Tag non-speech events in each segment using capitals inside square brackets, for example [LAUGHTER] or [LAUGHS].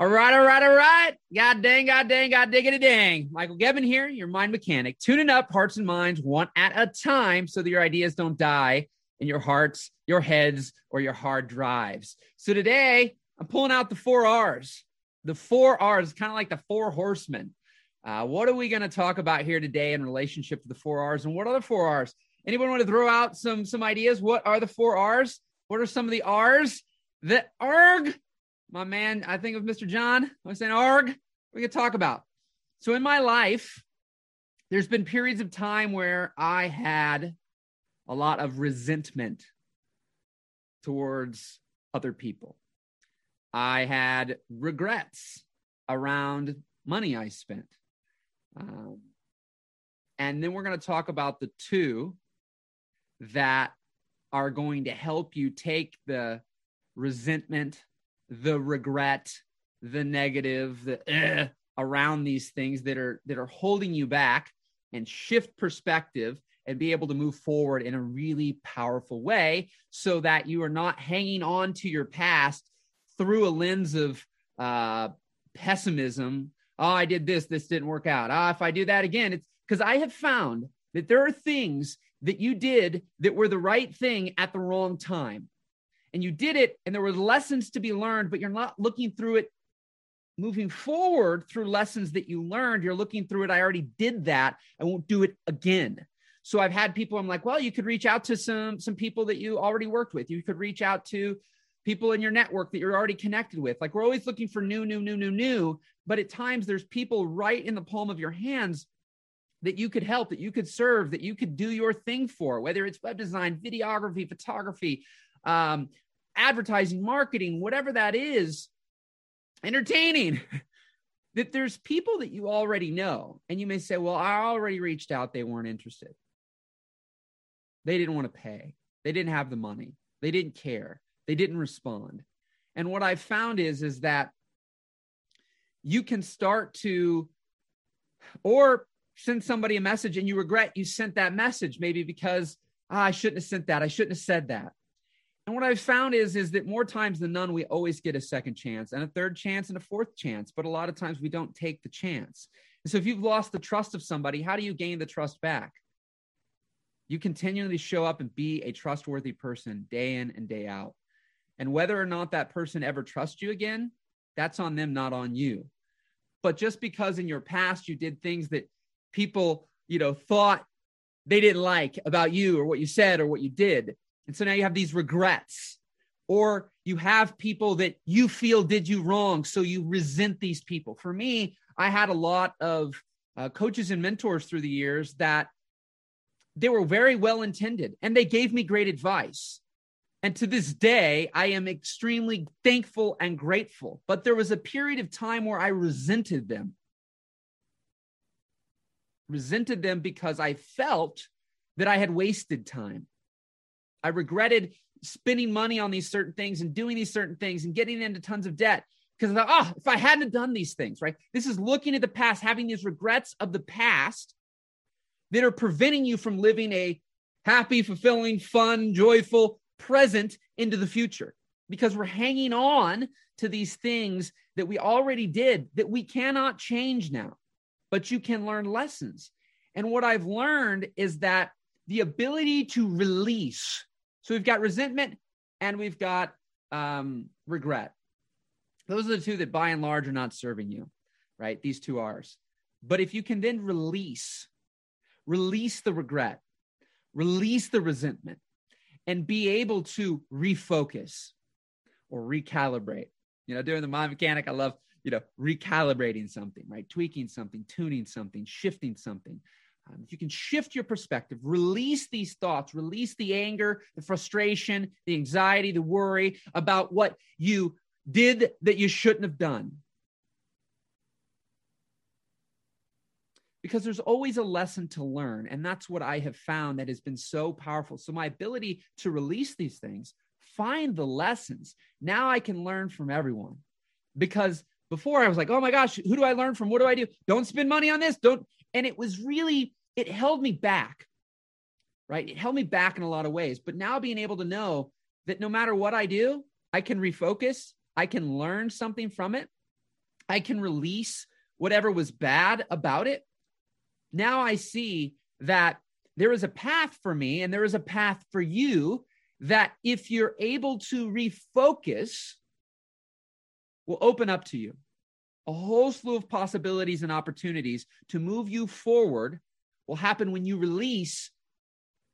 All right, all right, all right. God dang, God dang, God diggity dang. Michael Gebben here, your mind mechanic, tuning up hearts and minds one at a time so that your ideas don't die in your hearts, your heads, or your hard drives. So today, I'm pulling out the four R's. The four R's, kind of like the four horsemen. Uh, what are we going to talk about here today in relationship to the four R's? And what are the four R's? Anyone want to throw out some some ideas? What are the four R's? What are some of the R's? The ARG my man, I think of Mr. John, I was saying, ARG, we could talk about. So in my life, there's been periods of time where I had a lot of resentment towards other people. I had regrets around money I spent. Um, and then we're going to talk about the two that are going to help you take the resentment the regret, the negative, the eh, around these things that are that are holding you back and shift perspective and be able to move forward in a really powerful way so that you are not hanging on to your past through a lens of uh, pessimism. Oh, I did this, this didn't work out. Ah, if I do that again, it's because I have found that there are things that you did that were the right thing at the wrong time and you did it and there were lessons to be learned but you're not looking through it moving forward through lessons that you learned. You're looking through it i already did that. I won't do it again. So i've had people i'm like well you could reach out to some some people that you already worked with. You could reach out to people in your network that you're already connected with. Like we're always looking for new new new new new but at times there's people right in the palm of your hands that you could help that you could serve that you could do your thing for whether it's web design videography photography um, advertising, marketing, whatever that is, entertaining. [LAUGHS] that there's people that you already know. And you may say, well, I already reached out. They weren't interested. They didn't want to pay. They didn't have the money. They didn't care. They didn't respond. And what I've found is, is that you can start to, or send somebody a message and you regret you sent that message, maybe because oh, I shouldn't have sent that. I shouldn't have said that. And what I've found is, is that more times than none, we always get a second chance and a third chance and a fourth chance. But a lot of times we don't take the chance. And so if you've lost the trust of somebody, how do you gain the trust back? You continually show up and be a trustworthy person day in and day out. And whether or not that person ever trusts you again, that's on them, not on you. But just because in your past you did things that people, you know, thought they didn't like about you or what you said or what you did, and so now you have these regrets, or you have people that you feel did you wrong. So you resent these people. For me, I had a lot of uh, coaches and mentors through the years that they were very well intended and they gave me great advice. And to this day, I am extremely thankful and grateful. But there was a period of time where I resented them. Resented them because I felt that I had wasted time. I regretted spending money on these certain things and doing these certain things and getting into tons of debt because I thought, oh, if I hadn't done these things, right? This is looking at the past, having these regrets of the past that are preventing you from living a happy, fulfilling, fun, joyful present into the future because we're hanging on to these things that we already did that we cannot change now, but you can learn lessons. And what I've learned is that the ability to release so we've got resentment and we've got um, regret. Those are the two that by and large are not serving you, right? These two R's. But if you can then release, release the regret, release the resentment, and be able to refocus or recalibrate. You know, during the mind mechanic, I love, you know, recalibrating something, right? Tweaking something, tuning something, shifting something. Um, if you can shift your perspective, release these thoughts, release the anger, the frustration, the anxiety, the worry about what you did that you shouldn't have done. Because there's always a lesson to learn. And that's what I have found that has been so powerful. So, my ability to release these things, find the lessons. Now I can learn from everyone. Because before I was like, oh my gosh, who do I learn from? What do I do? Don't spend money on this. Don't. And it was really it held me back, right? It held me back in a lot of ways. But now being able to know that no matter what I do, I can refocus, I can learn something from it, I can release whatever was bad about it. Now I see that there is a path for me and there is a path for you that if you're able to refocus, will open up to you a whole slew of possibilities and opportunities to move you forward will happen when you release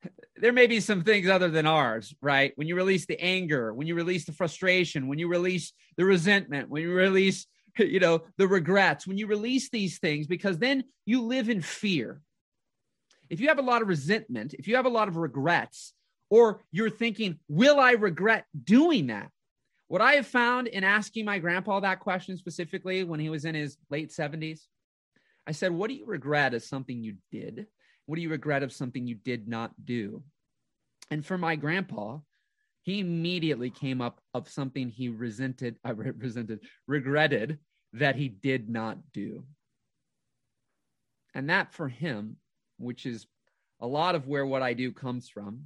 [LAUGHS] there may be some things other than ours, right? When you release the anger, when you release the frustration, when you release the resentment, when you release, [LAUGHS] you know, the regrets, when you release these things, because then you live in fear. If you have a lot of resentment, if you have a lot of regrets, or you're thinking, will I regret doing that? What I have found in asking my grandpa that question specifically when he was in his late 70s, I said, What do you regret as something you did? What do you regret of something you did not do? And for my grandpa, he immediately came up of something he resented, [LAUGHS] I resented, regretted that he did not do. And that for him, which is a lot of where what I do comes from,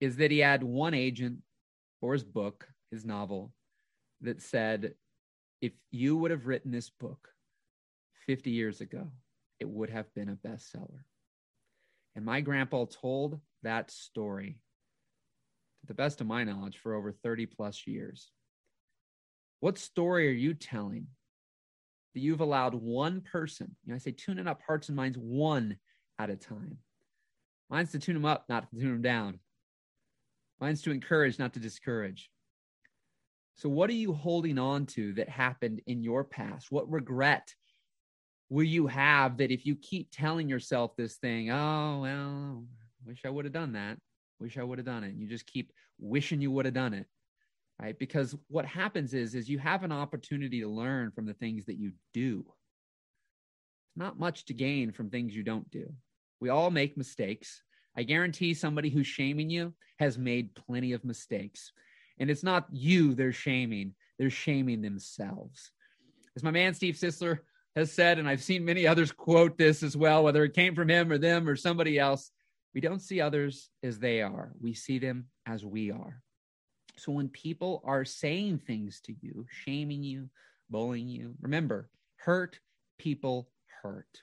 is that he had one agent for his book his novel that said, if you would have written this book 50 years ago, it would have been a bestseller. And my grandpa told that story, to the best of my knowledge, for over 30 plus years. What story are you telling that you've allowed one person? You know, I say tuning up hearts and minds one at a time. Mine's to tune them up, not to tune them down. Mine's to encourage, not to discourage. So, what are you holding on to that happened in your past? What regret will you have that if you keep telling yourself this thing, oh, well, wish I would have done that, wish I would have done it. and You just keep wishing you would have done it, right? Because what happens is, is you have an opportunity to learn from the things that you do. Not much to gain from things you don't do. We all make mistakes. I guarantee somebody who's shaming you has made plenty of mistakes. And it's not you they're shaming, they're shaming themselves. As my man Steve Sisler has said, and I've seen many others quote this as well, whether it came from him or them or somebody else, we don't see others as they are, we see them as we are. So when people are saying things to you, shaming you, bullying you, remember, hurt people hurt.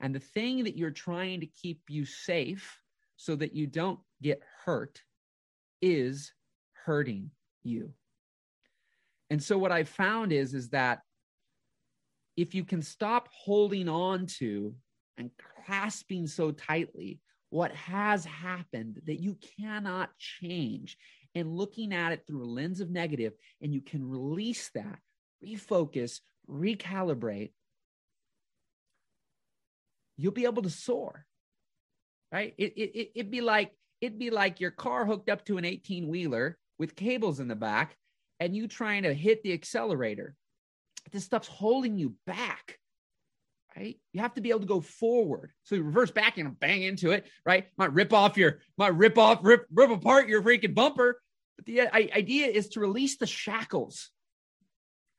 And the thing that you're trying to keep you safe so that you don't get hurt is hurting you. And so what I found is is that if you can stop holding on to and clasping so tightly what has happened that you cannot change and looking at it through a lens of negative and you can release that, refocus, recalibrate, you'll be able to soar. Right? It, it, it'd be like it'd be like your car hooked up to an 18 wheeler with cables in the back and you trying to hit the accelerator. This stuff's holding you back. Right? You have to be able to go forward. So you reverse back and bang into it, right? Might rip off your, might rip off, rip, rip apart your freaking bumper. But the idea is to release the shackles,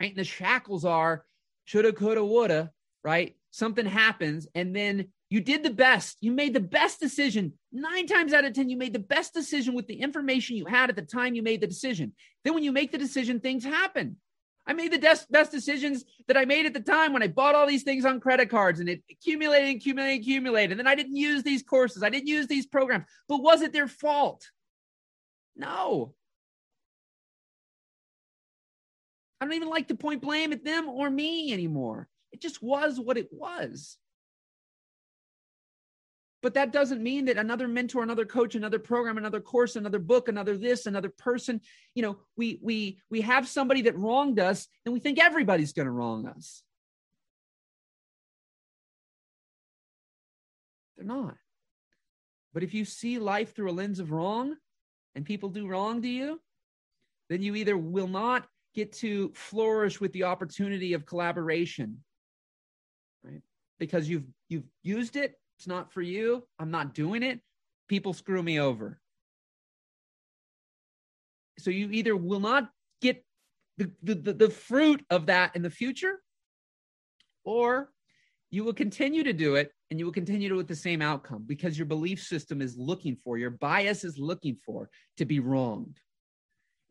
right? And the shackles are shoulda, coulda, woulda, right? Something happens, and then you did the best. You made the best decision. Nine times out of 10, you made the best decision with the information you had at the time you made the decision. Then, when you make the decision, things happen. I made the best, best decisions that I made at the time when I bought all these things on credit cards and it accumulated, accumulated, accumulated. And then I didn't use these courses, I didn't use these programs. But was it their fault? No. I don't even like to point blame at them or me anymore. It just was what it was. But that doesn't mean that another mentor, another coach, another program, another course, another book, another this, another person, you know, we we we have somebody that wronged us and we think everybody's going to wrong us. They're not. But if you see life through a lens of wrong and people do wrong to you, then you either will not get to flourish with the opportunity of collaboration, right? Because you've you've used it it's not for you. I'm not doing it. People screw me over. So you either will not get the, the, the, fruit of that in the future, or you will continue to do it and you will continue to with the same outcome because your belief system is looking for, your bias is looking for to be wronged.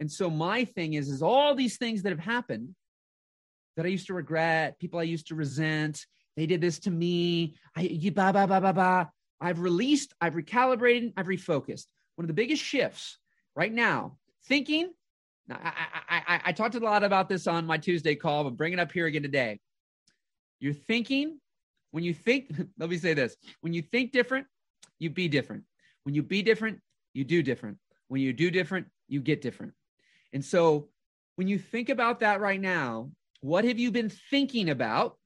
And so my thing is, is all these things that have happened, that I used to regret, people I used to resent. They did this to me. I you ba ba ba ba ba. I've released, I've recalibrated, I've refocused. One of the biggest shifts right now, thinking. I, I, I, I talked a lot about this on my Tuesday call, but bring it up here again today. You're thinking when you think, [LAUGHS] let me say this when you think different, you be different. When you be different, you do different. When you do different, you get different. And so when you think about that right now, what have you been thinking about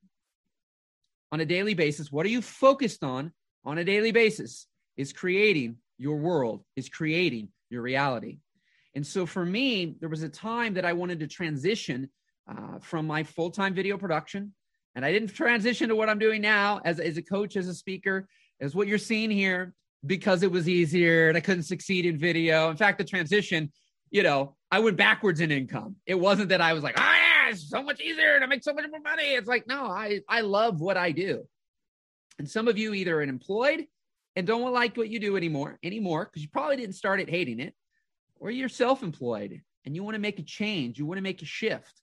on a daily basis? What are you focused on on a daily basis? Is creating your world, is creating your reality. And so for me, there was a time that I wanted to transition uh, from my full time video production. And I didn't [LAUGHS] transition to what I'm doing now as, as a coach, as a speaker, as what you're seeing here, because it was easier and I couldn't succeed in video. In fact, the transition, you know, I went backwards in income. It wasn't that I was like, yeah, it's so much easier to make so much more money. It's like, no, I, I love what I do. And some of you either are employed and don't like what you do anymore, anymore, because you probably didn't start it hating it, or you're self-employed and you want to make a change, you want to make a shift,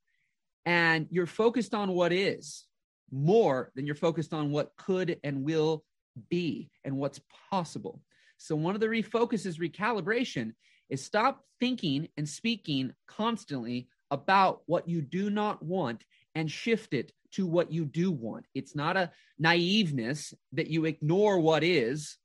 and you're focused on what is more than you're focused on what could and will be and what's possible. So one of the refocuses recalibration is stop thinking and speaking constantly about what you do not want and shift it to what you do want. It's not a naiveness that you ignore what is,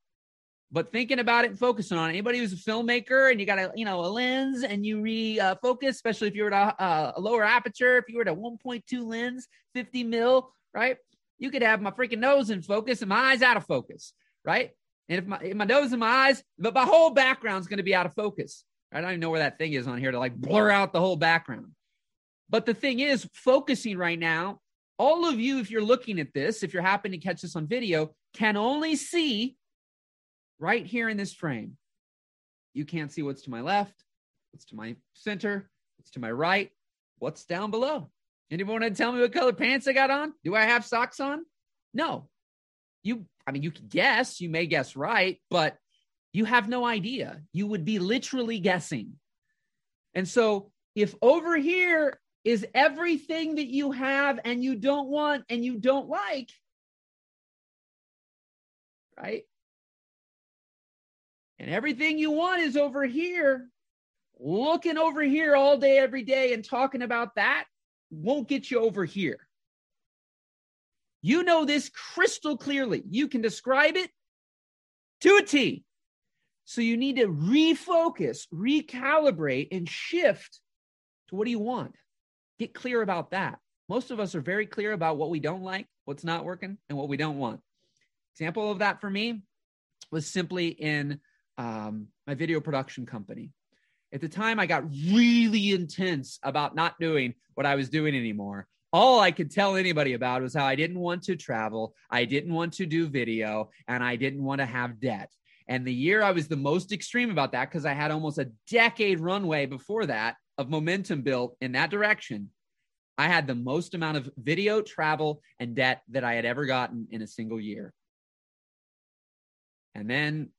but thinking about it and focusing on it. Anybody who's a filmmaker and you got a you know a lens and you refocus, uh, especially if you're at a, uh, a lower aperture, if you were at a 1.2 lens, 50 mil, right? You could have my freaking nose in focus and my eyes out of focus, right? And if my, if my nose and my eyes, but my whole background's going to be out of focus. I don't even know where that thing is on here to like blur out the whole background. But the thing is, focusing right now, all of you, if you're looking at this, if you're happening to catch this on video, can only see right here in this frame. You can't see what's to my left, what's to my center, what's to my right, what's down below. Anyone want to tell me what color pants I got on? Do I have socks on? No. You, I mean, you can guess, you may guess right, but you have no idea. You would be literally guessing. And so if over here is everything that you have and you don't want and you don't like, right? And everything you want is over here, looking over here all day, every day, and talking about that won't get you over here. You know this crystal clearly. You can describe it to a T. So you need to refocus, recalibrate, and shift to what do you want? Get clear about that. Most of us are very clear about what we don't like, what's not working, and what we don't want. Example of that for me was simply in um, my video production company. At the time, I got really intense about not doing what I was doing anymore. All I could tell anybody about was how I didn't want to travel, I didn't want to do video, and I didn't want to have debt. And the year I was the most extreme about that, because I had almost a decade runway before that of momentum built in that direction, I had the most amount of video, travel, and debt that I had ever gotten in a single year. And then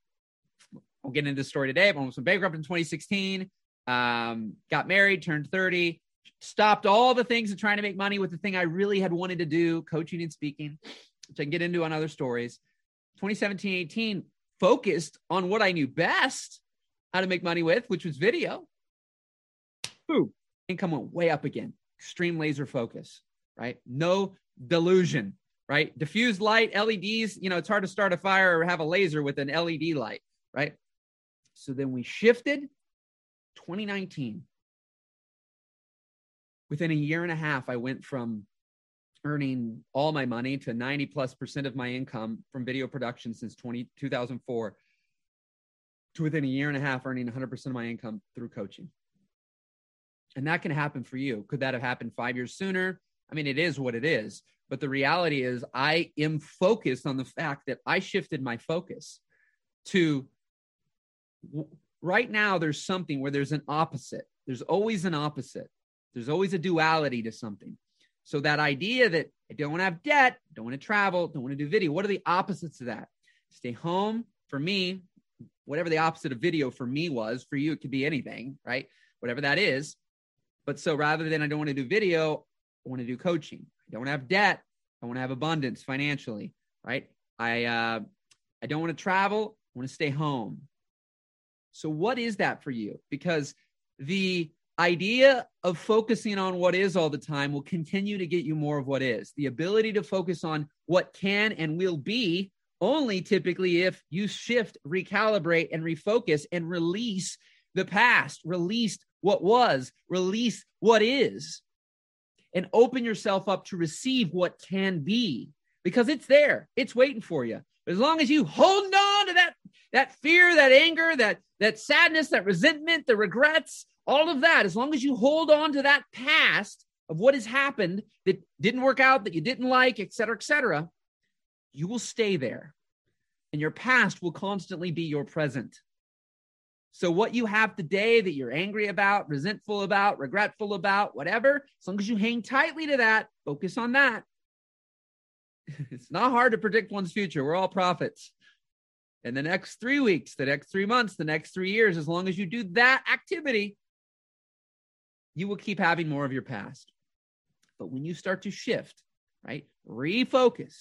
I'll get into the story today, but almost went bankrupt in 2016. Um, got married, turned 30, stopped all the things and trying to make money with the thing I really had wanted to do, coaching and speaking, which I can get into on other stories. 2017, 18, focused on what I knew best how to make money with, which was video. Boom, income went way up again. Extreme laser focus, right? No delusion, right? Diffused light, LEDs, you know, it's hard to start a fire or have a laser with an LED light, right? So then we shifted 2019. Within a year and a half, I went from earning all my money to 90 plus percent of my income from video production since 20, 2004 to within a year and a half earning 100% of my income through coaching. And that can happen for you. Could that have happened five years sooner? I mean, it is what it is. But the reality is, I am focused on the fact that I shifted my focus to right now there's something where there's an opposite. There's always an opposite. There's always a duality to something. So that idea that I don't want to have debt, don't want to travel, don't want to do video. What are the opposites of that? Stay home. For me, whatever the opposite of video for me was, for you, it could be anything, right? Whatever that is. But so rather than I don't want to do video, I want to do coaching. I don't have debt. I want to have abundance financially, right? I uh, I don't want to travel. I want to stay home. So what is that for you? Because the idea of focusing on what is all the time will continue to get you more of what is. The ability to focus on what can and will be only typically if you shift, recalibrate, and refocus and release the past, release what was, release what is, and open yourself up to receive what can be because it's there, it's waiting for you. As long as you hold on to that that fear, that anger, that that sadness, that resentment, the regrets, all of that, as long as you hold on to that past of what has happened that didn't work out, that you didn't like, et cetera, et cetera, you will stay there. And your past will constantly be your present. So, what you have today that you're angry about, resentful about, regretful about, whatever, as long as you hang tightly to that, focus on that. [LAUGHS] It's not hard to predict one's future. We're all prophets. In the next three weeks, the next three months, the next three years, as long as you do that activity, you will keep having more of your past. But when you start to shift, right, refocus,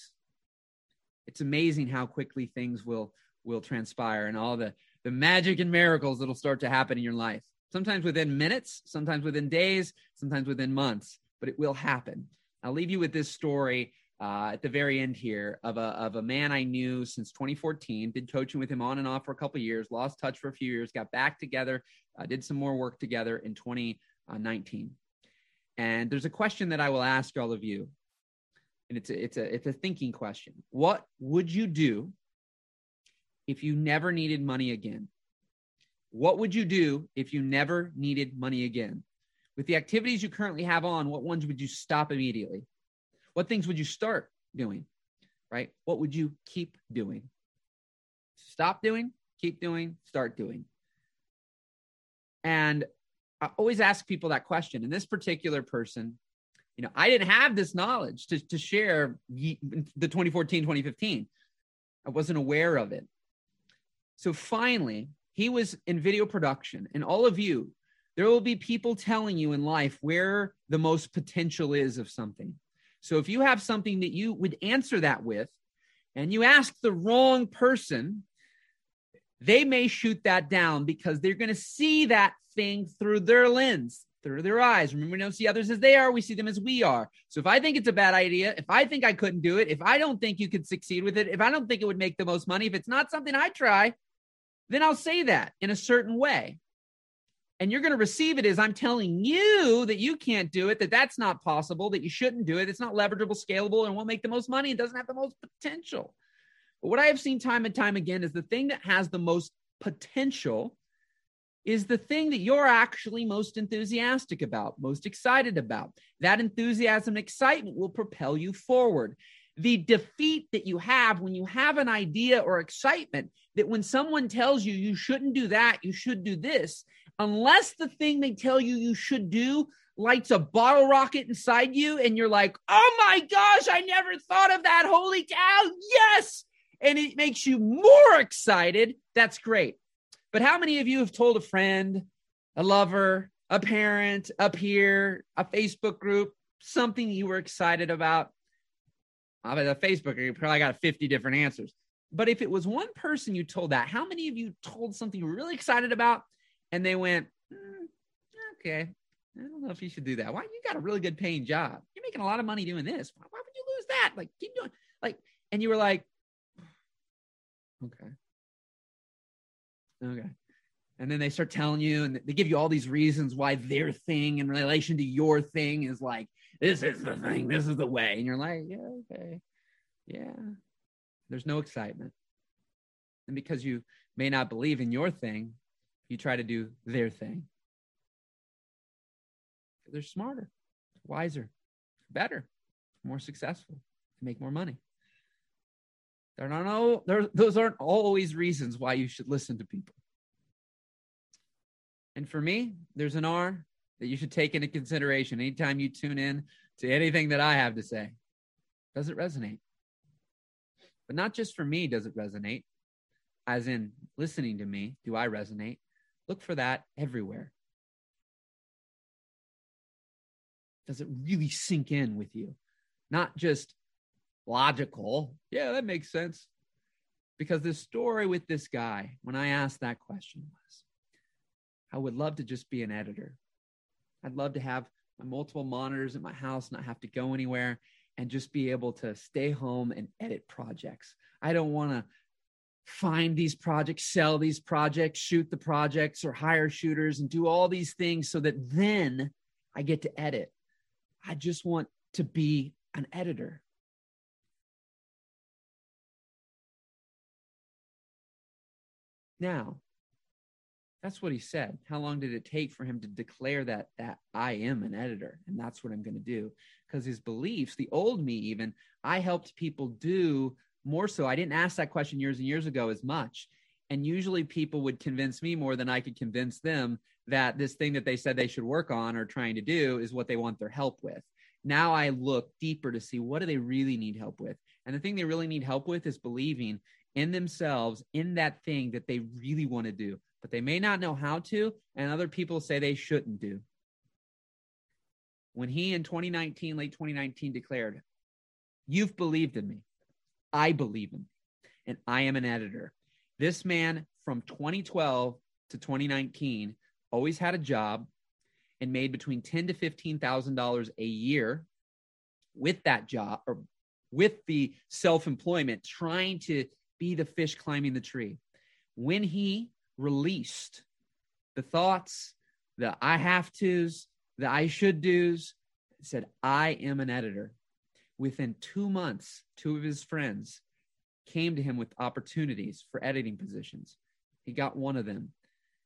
it's amazing how quickly things will will transpire and all the the magic and miracles that'll start to happen in your life. Sometimes within minutes, sometimes within days, sometimes within months, but it will happen. I'll leave you with this story uh, at the very end here of a, of a man I knew since 2014, did coaching with him on and off for a couple years, lost touch for a few years, got back together, uh, did some more work together in Uh, 2019. And there's a question that I will ask all of you. And it's a, it's a, it's a thinking question. What would you do if you never needed money again? What would you do if you never needed money again? With the activities you currently have on, what ones would you stop immediately? What things would you start doing? Right? What would you keep doing? Stop doing, keep doing, start doing. And I always ask people that question. And this particular person, you know, I didn't have this knowledge to, to share the 2014, 2015. I wasn't aware of it. So finally, he was in video production, and all of you, there will be people telling you in life where the most potential is of something. So if you have something that you would answer that with, and you ask the wrong person, they may shoot that down because they're going to see that thing through their lens, through their eyes. Remember, we don't see others as they are, we see them as we are. So if I think it's a bad idea, if I think I couldn't do it, if I don't think you could succeed with it, if I don't think it would make the most money, if it's not something I try, then I'll say that in a certain way and you're going to receive it as I'm telling you that you can't do it, that that's not possible, that you shouldn't do it. It's not leverageable, scalable, and won't make the most money. It doesn't have the most potential. But what I have seen time and time again is the thing that has the most potential is the thing that you're actually most enthusiastic about, most excited about. That enthusiasm and excitement will propel you forward. The defeat that you have when you have an idea or excitement that when someone tells you you shouldn't do that, you should do this, unless the thing they tell you you should do lights a bottle rocket inside you and you're like, oh my gosh, I never thought of that. Holy cow, yes. And it makes you more excited. That's great. But how many of you have told a friend, a lover, a parent, a peer, a Facebook group, something you were excited about? I mean, the Facebook group probably got 50 different answers. But if it was one person you told that, how many of you told something you were really excited about and they went, mm, okay, I don't know if you should do that. Why you got a really good paying job? You're making a lot of money doing this. Why, why would you lose that? Like keep doing like, and you were like, okay, okay. And then they start telling you, and they give you all these reasons why their thing in relation to your thing is like, this is the thing, this is the way. And you're like, yeah, okay, yeah. There's no excitement. And because you may not believe in your thing, you try to do their thing. They're smarter, wiser, better, more successful, make more money. They're not all, they're, those aren't always reasons why you should listen to people. And for me, there's an R that you should take into consideration anytime you tune in to anything that I have to say. Does it resonate? But not just for me, does it resonate? As in listening to me, do I resonate? Look for that everywhere. Does it really sink in with you? Not just logical. Yeah, that makes sense. Because the story with this guy, when I asked that question, was I would love to just be an editor. I'd love to have my multiple monitors at my house, not have to go anywhere, and just be able to stay home and edit projects. I don't want to find these projects, sell these projects, shoot the projects, or hire shooters and do all these things so that then I get to edit. I just want to be an editor. Now, that's what he said. How long did it take for him to declare that that I am an editor and that's what I'm going to do? Because his beliefs, the old me even, I helped people do more so. I didn't ask that question years and years ago as much. And usually people would convince me more than I could convince them that this thing that they said they should work on or trying to do is what they want their help with. Now I look deeper to see what do they really need help with. And the thing they really need help with is believing in themselves in that thing that they really want to do, but they may not know how to, and other people say they shouldn't do. When he in 2019, late 2019, declared, You've believed in me, I believe in me, and I am an editor. This man from 2012 to 2019 always had a job and made between ten to fifteen thousand dollars a year with that job or with the self-employment, trying to be the fish climbing the tree. When he released the thoughts, the I have tos, the I should do's, said, I am an editor. Within two months, two of his friends came to him with opportunities for editing positions. He got one of them.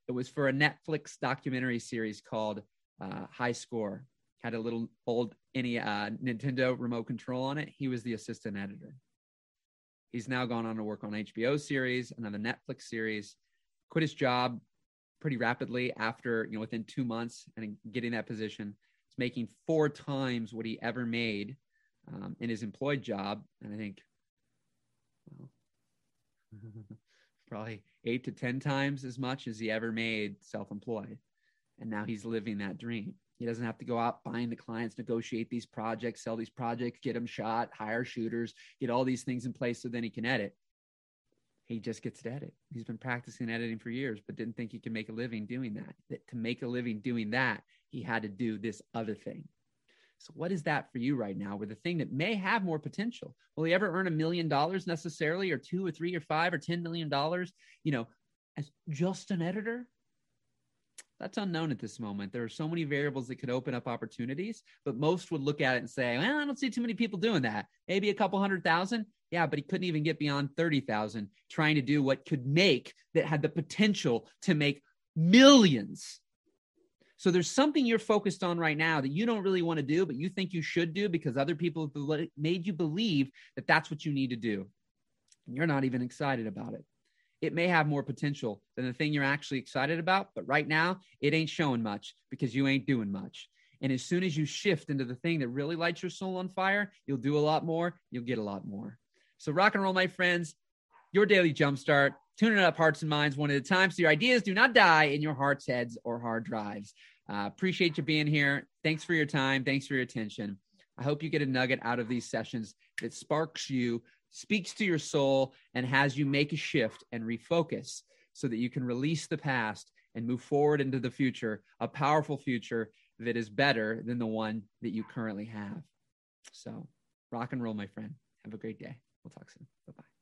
It was for a Netflix documentary series called uh, High Score. Had a little old any uh, Nintendo remote control on it. He was the assistant editor. He's now gone on to work on HBO series, another Netflix series, quit his job pretty rapidly after, you know, within two months and getting that position. He's making four times what he ever made um, in his employed job. And I think, well, [LAUGHS] probably eight to 10 times as much as he ever made self employed. And now he's living that dream. He doesn't have to go out, find the clients, negotiate these projects, sell these projects, get them shot, hire shooters, get all these things in place so then he can edit. He just gets to edit. He's been practicing editing for years, but didn't think he could make a living doing that. That to make a living doing that, he had to do this other thing. So, what is that for you right now? Where the thing that may have more potential? Will he ever earn a million dollars necessarily, or two, or three, or five, or ten million dollars? You know, as just an editor? That's unknown at this moment. There are so many variables that could open up opportunities, but most would look at it and say, well, I don't see too many people doing that. Maybe a couple hundred thousand. Yeah, but he couldn't even get beyond 30,000 trying to do what could make that had the potential to make millions. So there's something you're focused on right now that you don't really want to do, but you think you should do because other people have made you believe that that's what you need to do. And you're not even excited about it it may have more potential than the thing you're actually excited about. But right now, it ain't showing much because you ain't doing much. And as soon as you shift into the thing that really lights your soul on fire, you'll do a lot more, you'll get a lot more. So, rock and roll, my friends, your daily jumpstart, tuning up hearts and minds one at a time so your ideas do not die in your hearts, heads, or hard drives. Uh, appreciate you being here. Thanks for your time. Thanks for your attention. I hope you get a nugget out of these sessions that sparks you speaks to your soul and has you make a shift and refocus so that you can release the past and move forward into the future, a powerful future that is better than the one that you currently have. So, rock and roll, my friend. Have a great day. We'll talk soon. Bye bye.